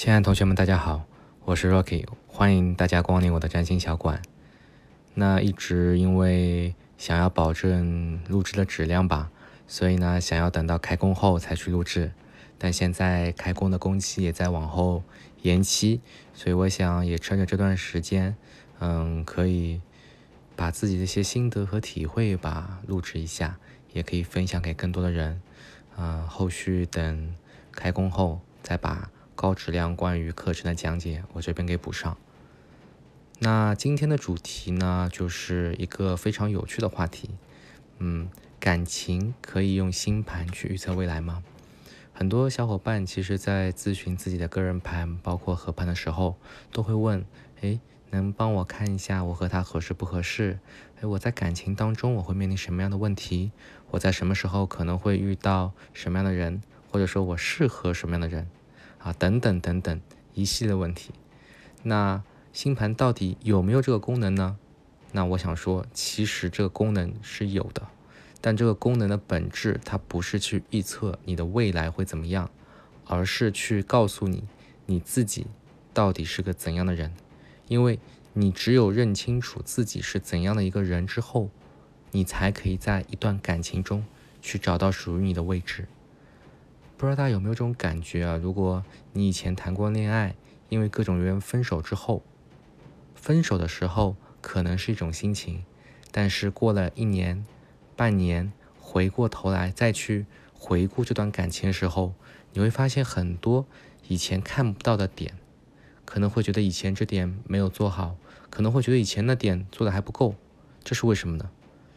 亲爱的同学们，大家好，我是 Rocky，欢迎大家光临我的占星小馆。那一直因为想要保证录制的质量吧，所以呢，想要等到开工后才去录制。但现在开工的工期也在往后延期，所以我想也趁着这段时间，嗯，可以把自己的一些心得和体会吧录制一下，也可以分享给更多的人。嗯，后续等开工后再把。高质量关于课程的讲解，我这边给补上。那今天的主题呢，就是一个非常有趣的话题。嗯，感情可以用星盘去预测未来吗？很多小伙伴其实，在咨询自己的个人盘，包括合盘的时候，都会问：哎，能帮我看一下我和他合适不合适？哎，我在感情当中我会面临什么样的问题？我在什么时候可能会遇到什么样的人？或者说我适合什么样的人？啊，等等等等一系列问题，那星盘到底有没有这个功能呢？那我想说，其实这个功能是有的，但这个功能的本质，它不是去预测你的未来会怎么样，而是去告诉你你自己到底是个怎样的人。因为你只有认清楚自己是怎样的一个人之后，你才可以在一段感情中去找到属于你的位置。不知道大家有没有这种感觉啊？如果你以前谈过恋爱，因为各种原因分手之后，分手的时候可能是一种心情，但是过了一年、半年，回过头来再去回顾这段感情的时候，你会发现很多以前看不到的点，可能会觉得以前这点没有做好，可能会觉得以前那点做的还不够，这是为什么呢？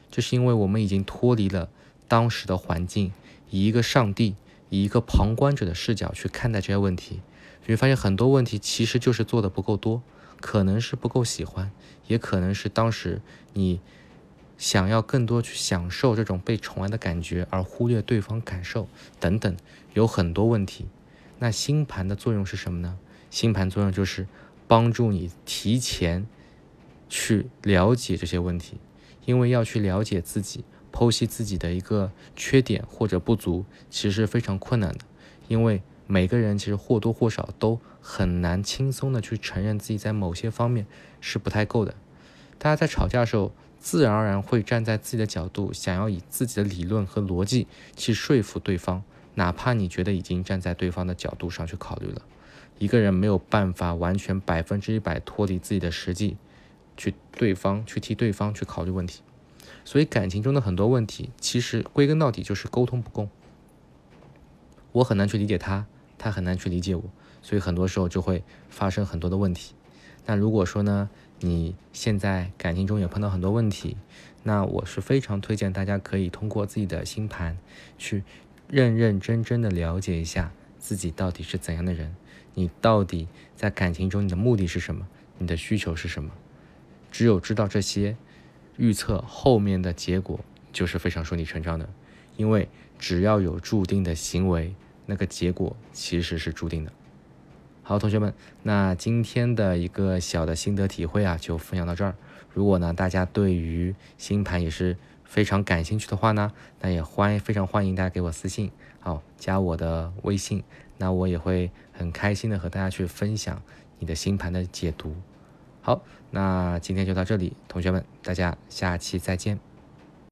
这是因为我们已经脱离了当时的环境，以一个上帝。以一个旁观者的视角去看待这些问题，你会发现很多问题其实就是做的不够多，可能是不够喜欢，也可能是当时你想要更多去享受这种被宠爱的感觉，而忽略对方感受等等，有很多问题。那星盘的作用是什么呢？星盘作用就是帮助你提前去了解这些问题，因为要去了解自己。剖析自己的一个缺点或者不足，其实是非常困难的，因为每个人其实或多或少都很难轻松的去承认自己在某些方面是不太够的。大家在吵架的时候，自然而然会站在自己的角度，想要以自己的理论和逻辑去说服对方，哪怕你觉得已经站在对方的角度上去考虑了。一个人没有办法完全百分之一百脱离自己的实际，去对方去替对方去考虑问题。所以感情中的很多问题，其实归根到底就是沟通不够。我很难去理解他，他很难去理解我，所以很多时候就会发生很多的问题。那如果说呢，你现在感情中也碰到很多问题，那我是非常推荐大家可以通过自己的星盘，去认认真真的了解一下自己到底是怎样的人，你到底在感情中你的目的是什么，你的需求是什么？只有知道这些。预测后面的结果就是非常顺理成章的，因为只要有注定的行为，那个结果其实是注定的。好，同学们，那今天的一个小的心得体会啊，就分享到这儿。如果呢大家对于星盘也是非常感兴趣的话呢，那也欢非常欢迎大家给我私信，好加我的微信，那我也会很开心的和大家去分享你的星盘的解读。好，那今天就到这里，同学们，大家下期再见。